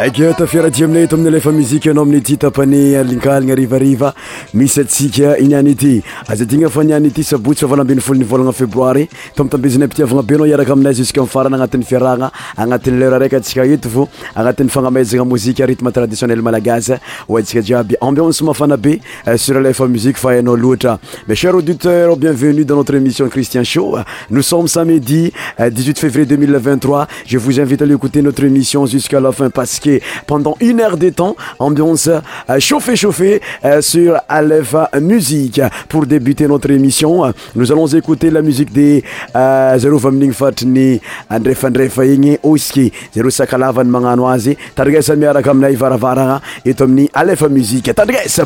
aky tafiaradi amina eto aminy alaefamuzika anao amin'ny ty tapany alikaligna rivariva misy atsika iniany ity zana faiayaaévvitte ntreéissin usàinpae pendant une heure de temps, ambiance euh, chauffée chauffée euh, sur Alepha Musique. Pour débuter notre émission, nous allons écouter la musique des euh, Zero Fumbling Fatni, André Fandré Fayenge, Oski, Zero Van Manganoise, Targesa Samia Mnaï et Tomni Alepha Musique. Targesa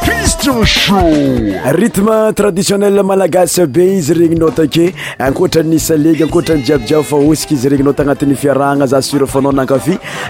cristian show rhythme traditionnel malagasy be izy regnynao take ankoatranysalegy ankoatrany jiabyjiaby fa osika izy regni nao tagnatin'ny fiarahgna za sura fanao nankafy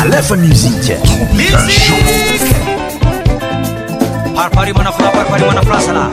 alefanizike parparmanafضa arparmana plaçala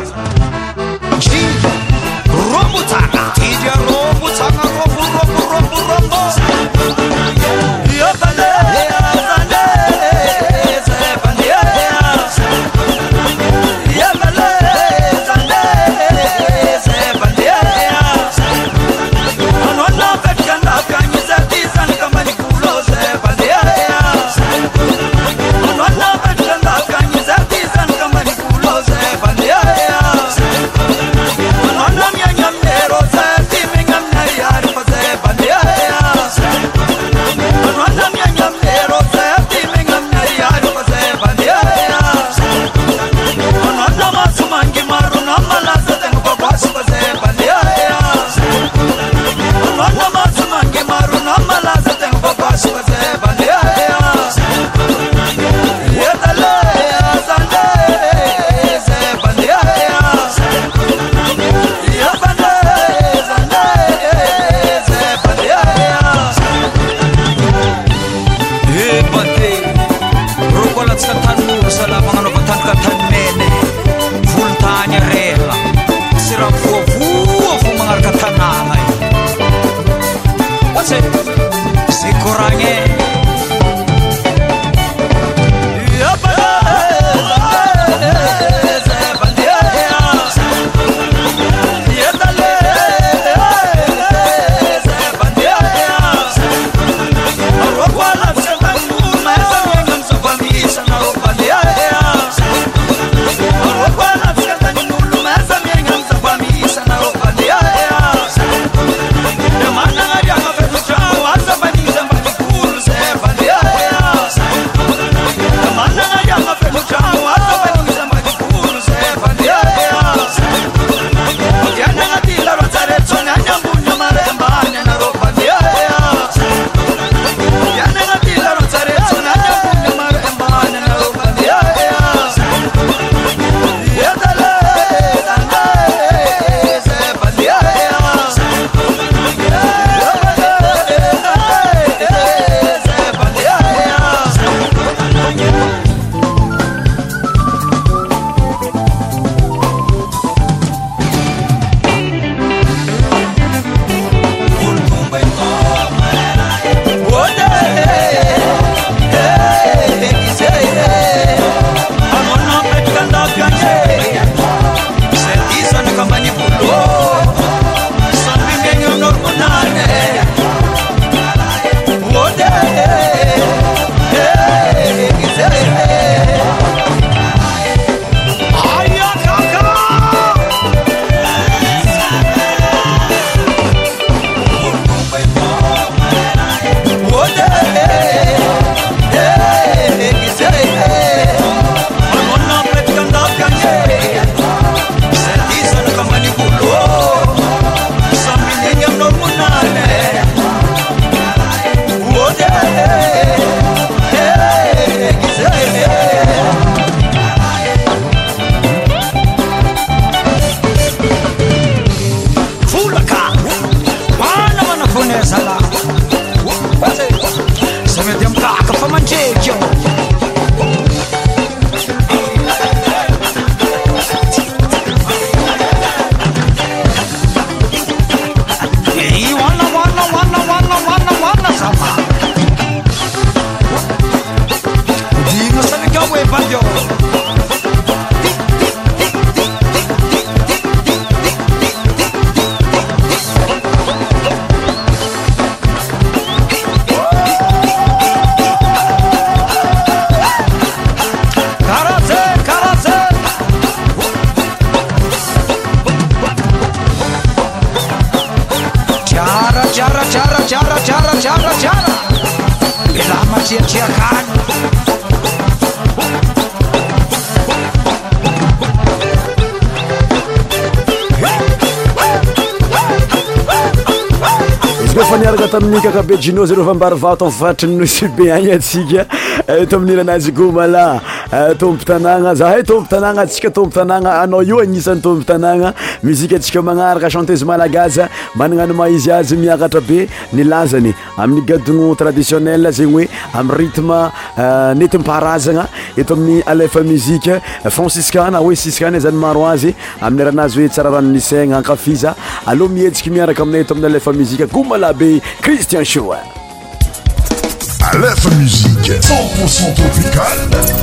jino zrmbarvtatsnta rztattskaanteaazmananay mzyazymiakatraeazany amin'ygaotradiionne zegny oe amrtmnetprazana eh, eto aminny alfa muifrancisaoesiazaymaroazy amiy raazy oe tsara ranonina akafiza alomieds ku miarakaminae tomina lefa muzika gomalabe cristian soa alefa musiqa son poçon tropical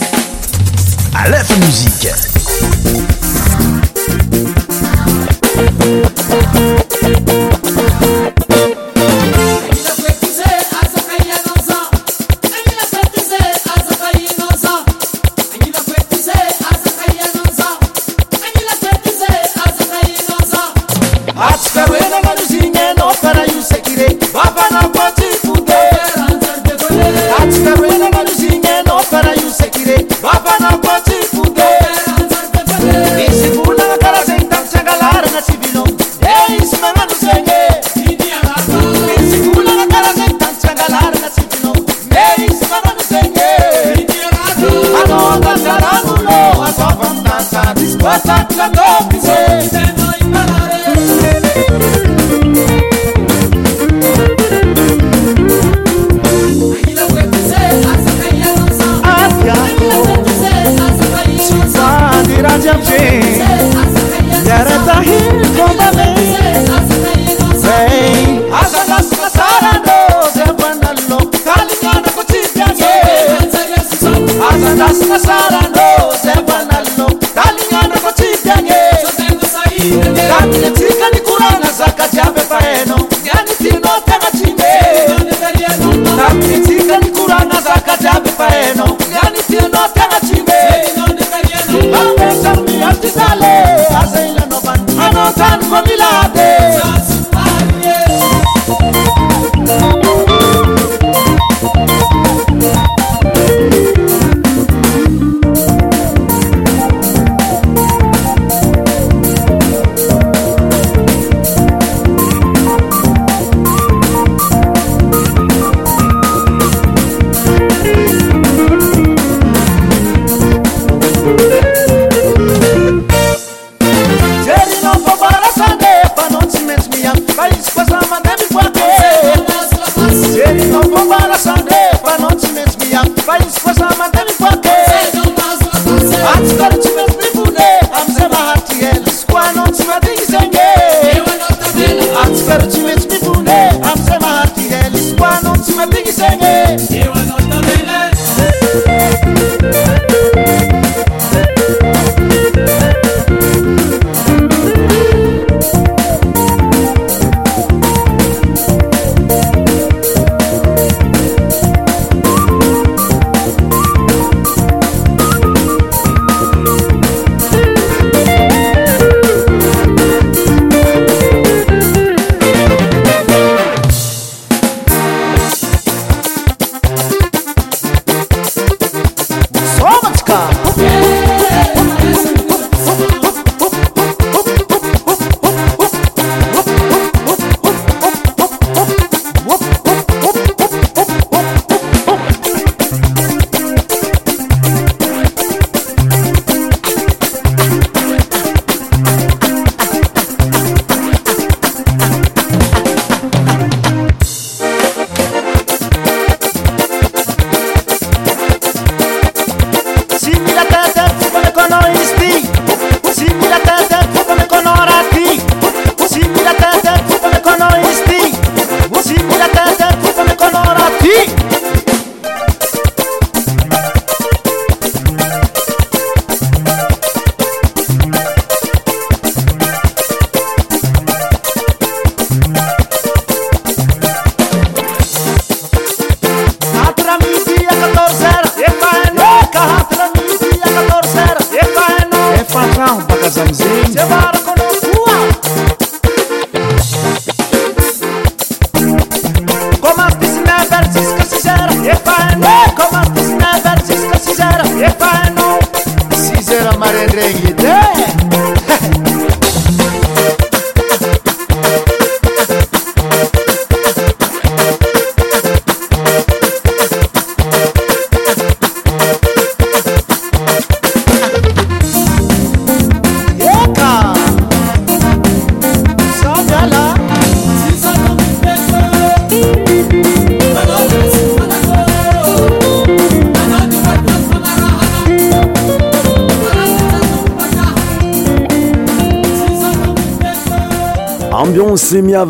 à l'info musique.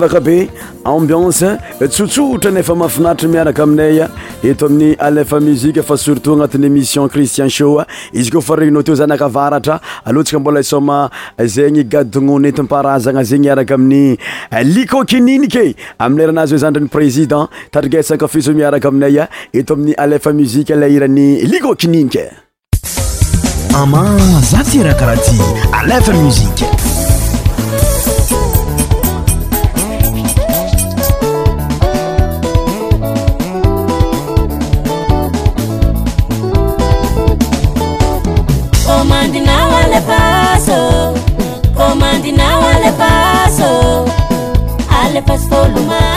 vak be ambiance e tsotsotra nfa mahafinaritry miaraka aminay eto amin'ny lefa mui fa surtout anatin'yémission cristian so izy ko fareninao tanakta mbola som eh, zenyaoetaazna zeny araka aminyoiii eh, azyayéinttareakfisoiarakaminay etoaminyefmiiran'yioiinima ayrakaraha tyi le pasó lo mal.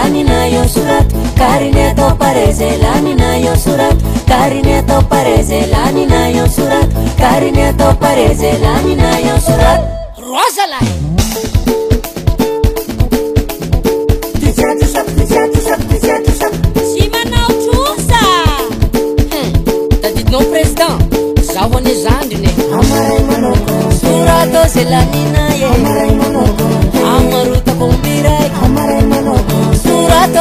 rzalaisimanao tusa tadidno presidãn savone zandinesuratôse lana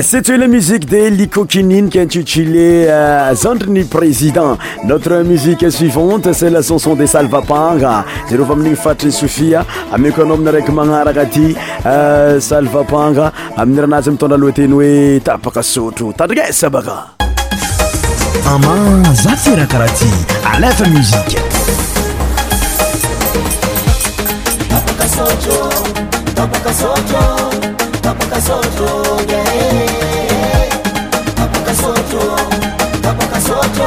ceteo la musique de likokininik intitulé euh, zandrini président notre musique suivante ces la chanson de salvapanga zareo va amin'igny faritriny sofia ameko anao aminy araiky manaraka aty euh, salvapanga amin'ny ranazy mitondra alohateny hoe tapaka sôtro tandrina sabaka ama za tsirakaraha ty alety musiqe Tapoca soto, tapoca soto,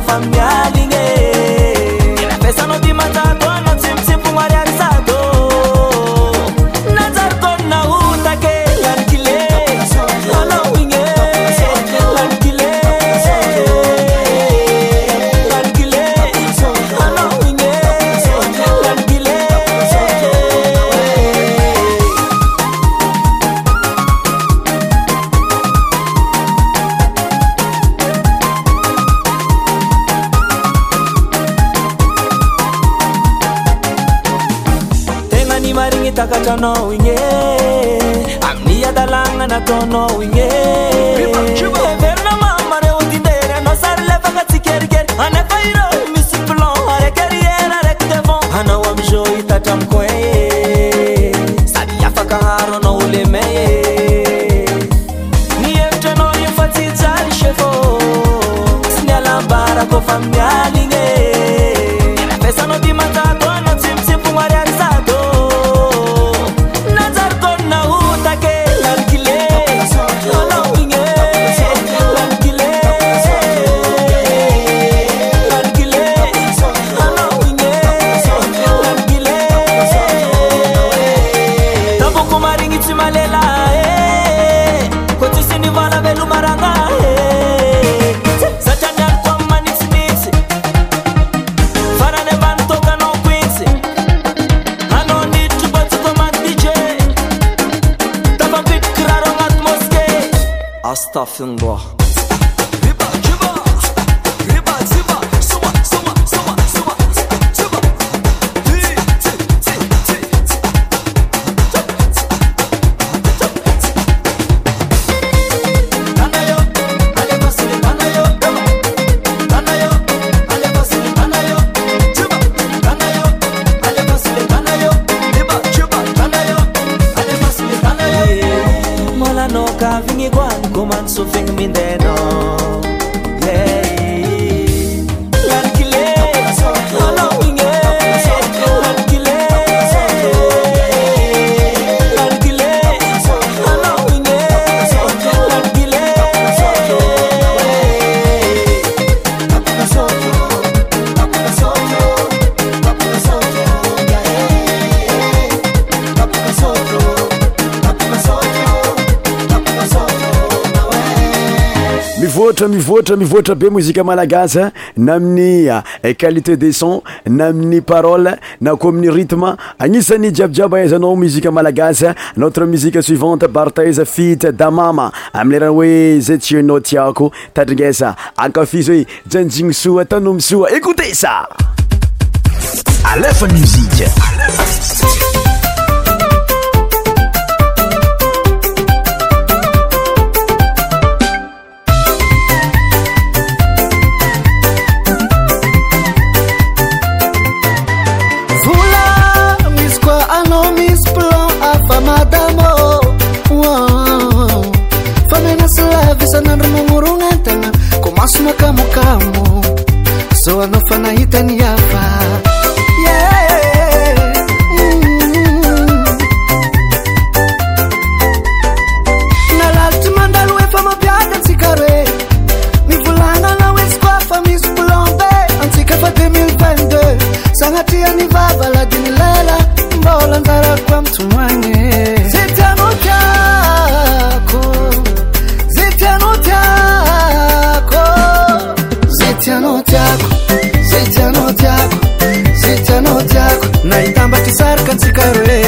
familiar querer. Astaghfirullah. voatra mivoatra mivoatra be mozika malagasy eh? na amin'ny eh, qualité des son na amin'ny parole na ko amin'ny rytme agnisan'ny jiabyjiaby aizanao muzika malagasy notre musique suivante bartaiza fita damama amierany hoe zay tionao tiako tadrigasa akafizy hoe janjigny soa tano mo soa écoute sa alefa musik kamokamoza anao fa nahitany afa e nalalaty mandalo efa mapiat antsika re mivolagnana oezykoa fa misy blombe antsika fa 2022 zanatrihany vabaladimilela mbola njarako amntomoany katika roho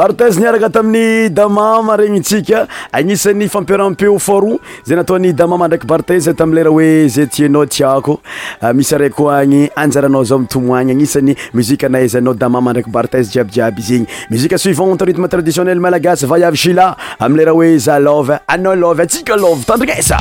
bartezeniaraka tamin'ny damam regnytsika agnisan'ny fampirampeo faro za nataon'ny damama ndraiky barteztamlera oe zatiana tiako ah, misy rakoany anjaranao za mtomoany agnisany musikenaizanao damam draky bartez jiabyjiaby zegny musie suivante rthme traditionnel malagasy vya shila amlera oe zalov ana lo asikalovtandriesa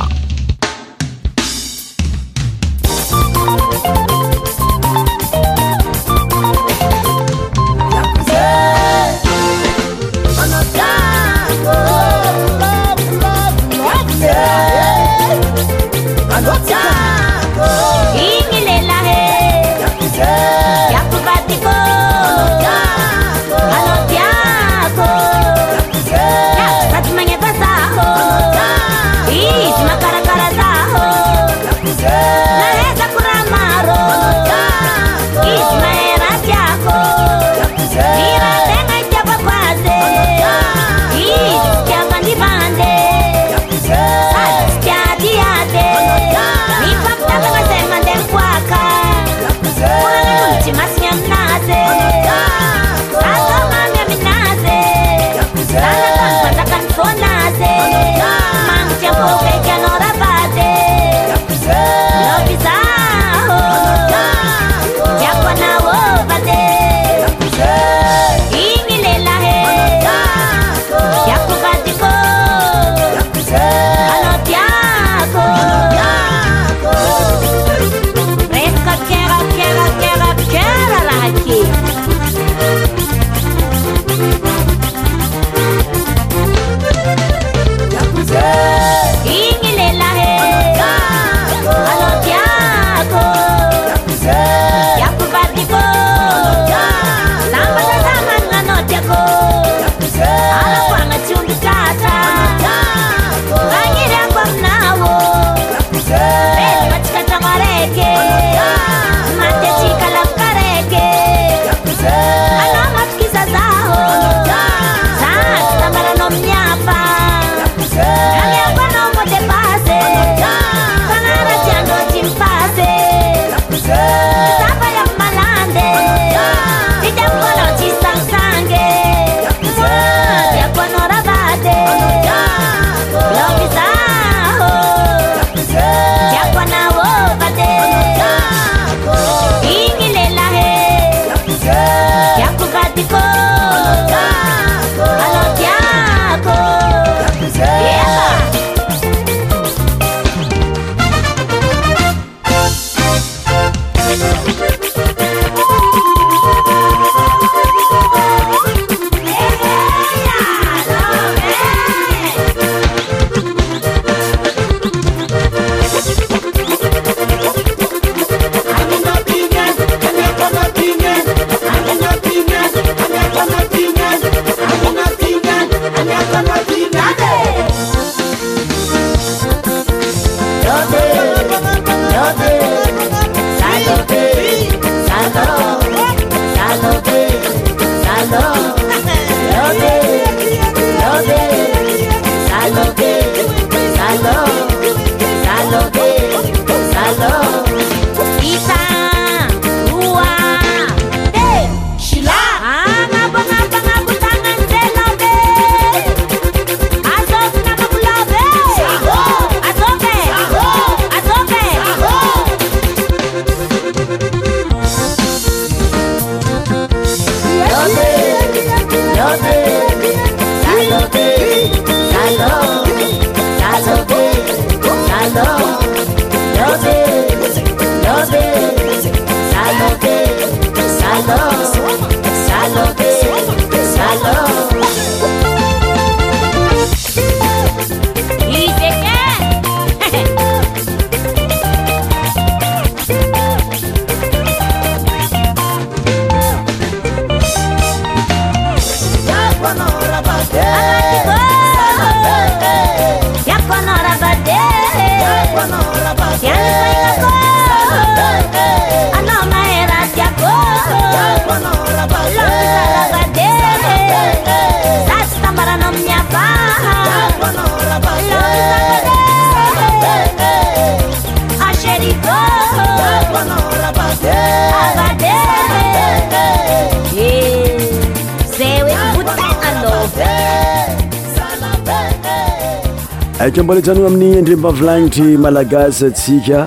bolazan aminy andrebavilanitry malagasy atsika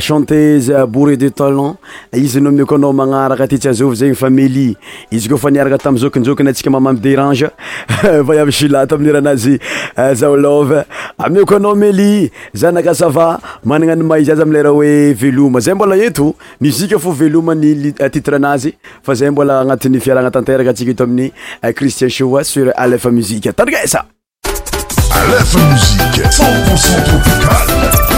chantes bore de talon izy noko anao manaraka oeyaboa anaty faranaeakmyritien smtandrasa Lève musique 100% tropical.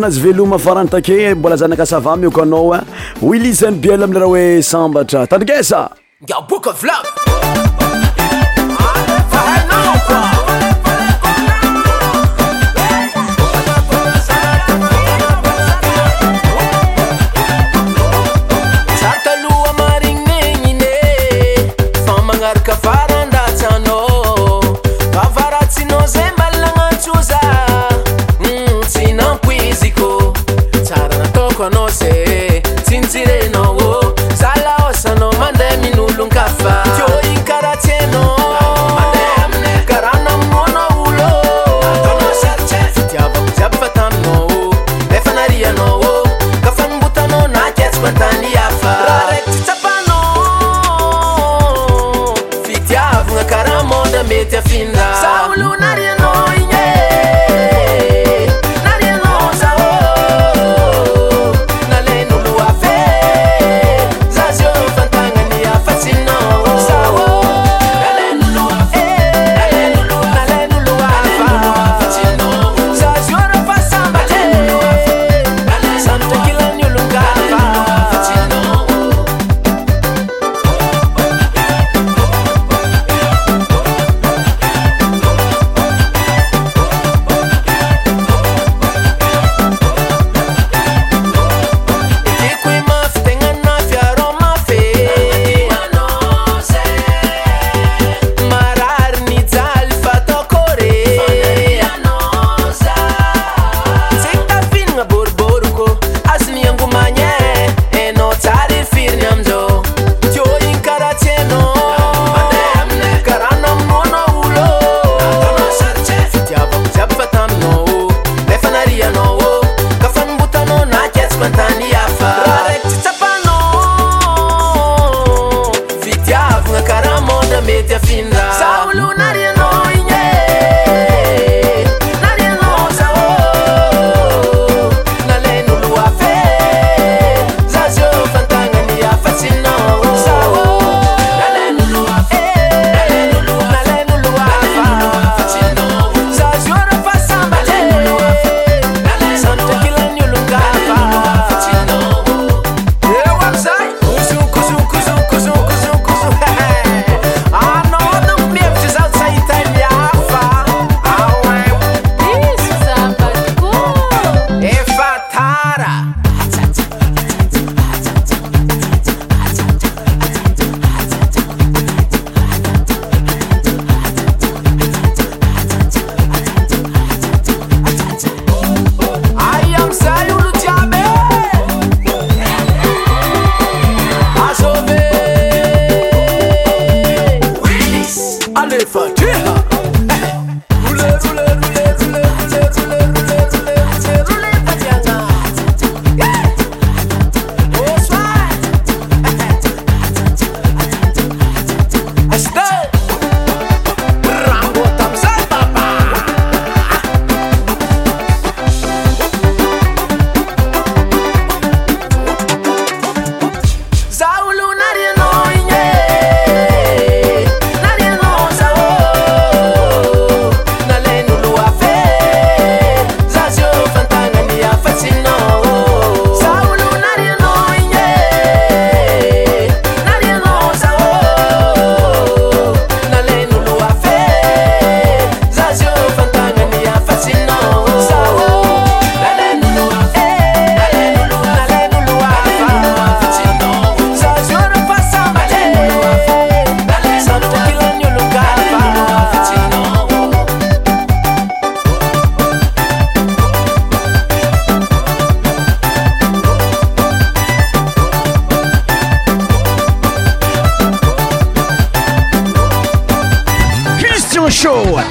nazy veloma farany take mbola zanaka sava mioko anao a eh. oiliz an biel amieraha hoe sambatra tandrikesa dbokl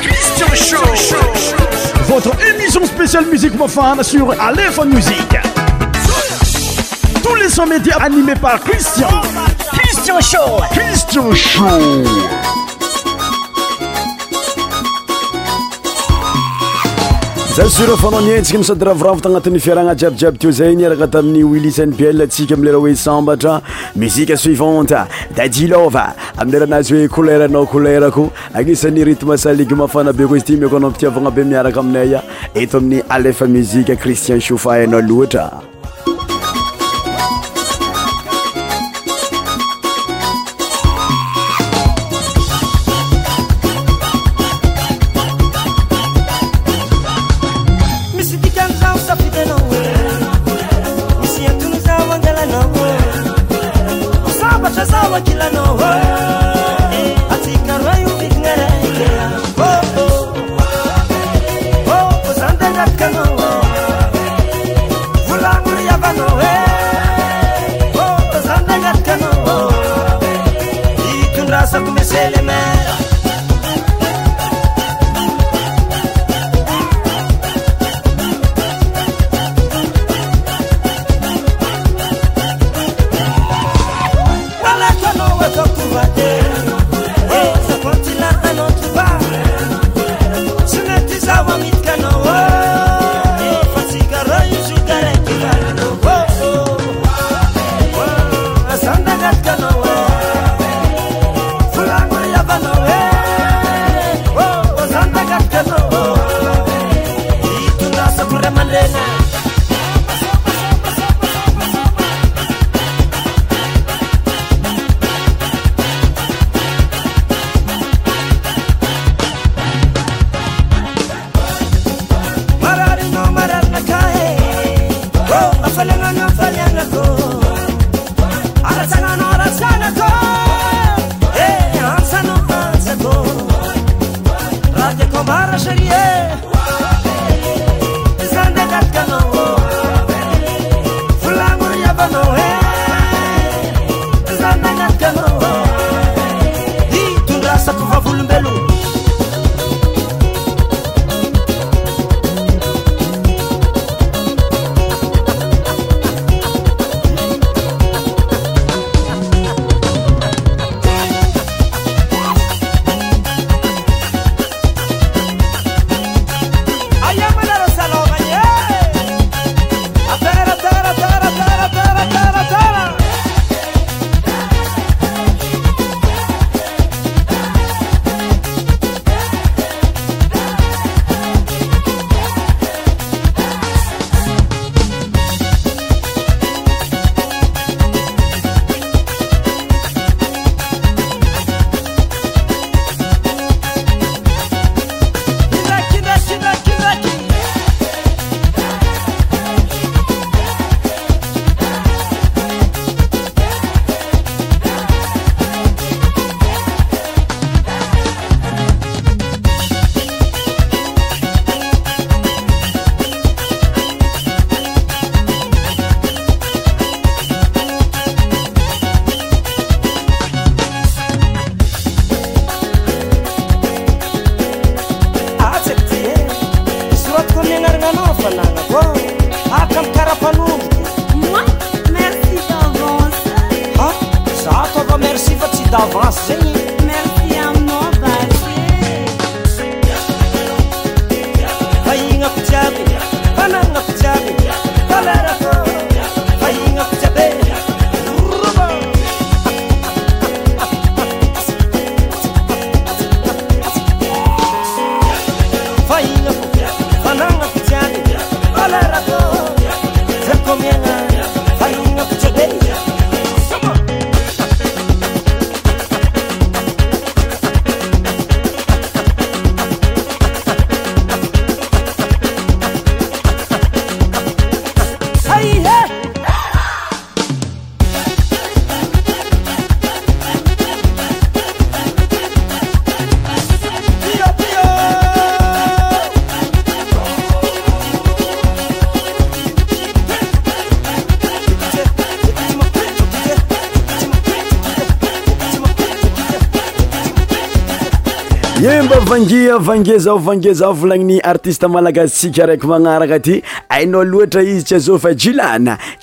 Christian Show. Votre émission spéciale Musique profane sur Aléphone Musique. Tous les sons médias animés par Christian. Christian Show. Christian Show. za sura fanao nienntsika misady ravoranvo tagnatin'ny fiaragna jiabyjiaby teo zay niaraka tamin'ny wilisany biel antsika ami lera hoe sambatra muzique suivante da jilova ami lera anazy hoe koleranao kolerako agnisan'ny rutme saligmefana be koa izy ty miko anao mpitiavaoagna be miaraka aminaya eto amin'ny alef muzique cristien shoufay anao loatra vange zao vange za volagniny artiste malagasitsika raiky magnaraka aty ainao loatra izy tsy azao fa jilana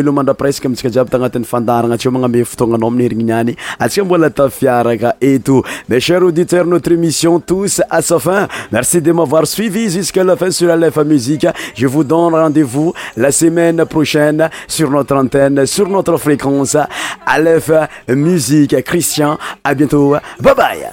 velomandra presque amintsika jiaby tagnatin'ny je tseo magname fotoagnanao amin'ny herigniniany atsika mbola tafiaraka eto mes chers auditeurs notre émission tous à sa fin merci de m'avoir suivi jusqu'à la fin sur Aleph Musique je vous donne rendez-vous la semaine prochaine sur notre antenne sur notre fréquence Aleph Musique Christian à bientôt bye bye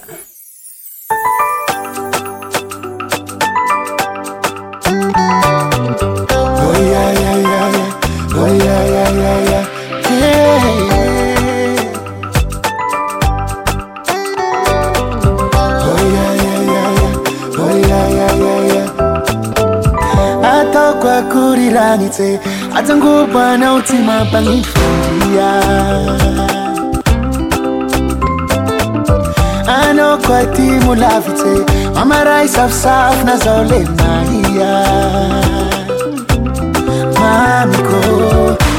ataokoakoriragni tse ajangobanao tsy mampanifa ia anao koaty molavitse mamaray safisafy na zao levina hia mamiko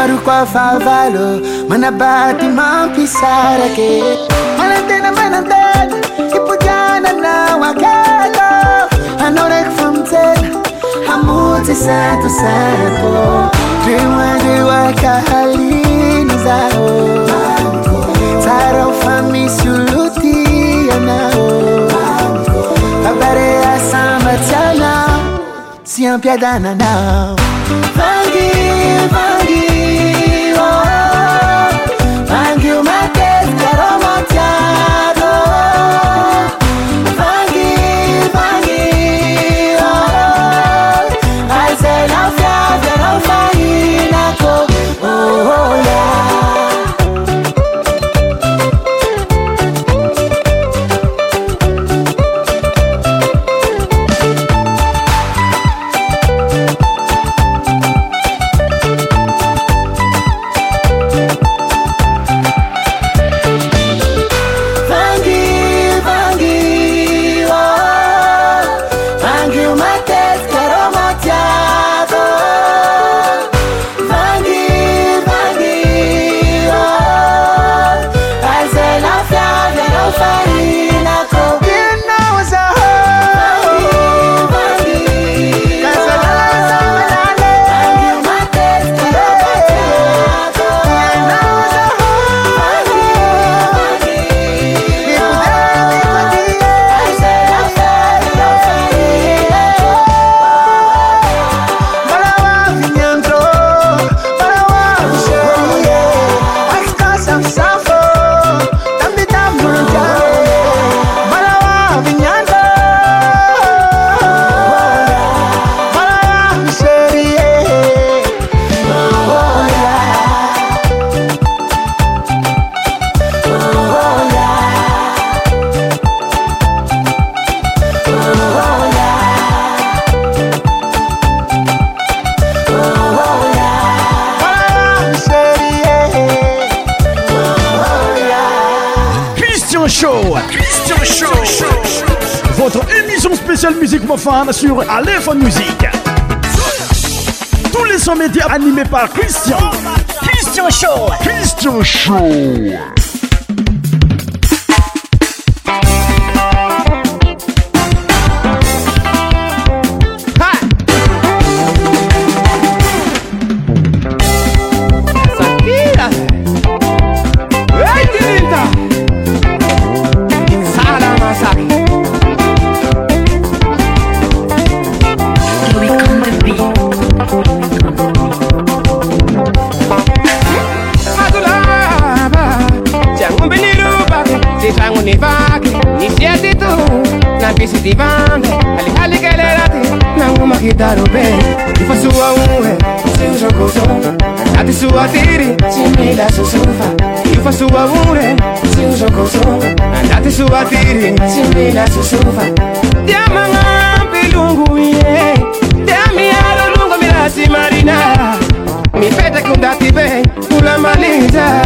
Marukwa favalo Manabati mampisarake Malante na manantad Kipujana na wakako Anorek fumten Hamuti sato sako Drewa drewa kahalini zao Taro fami suluti yanao Habare ya sambatana nao Vangi, vangi musique sur Aléphone Musique. Tous les sons médias animés par Christian. Christian Show. Christian Show. ali na Kitibange alihalikelelati nangu makitarupe ifasua uwe siusokoso natisuatiri simila susufa ifasua ure siusokoso natisuatiri simila susufa diamangampilunguye diamialolungo milasimarina mipete kundatibe kulamaliza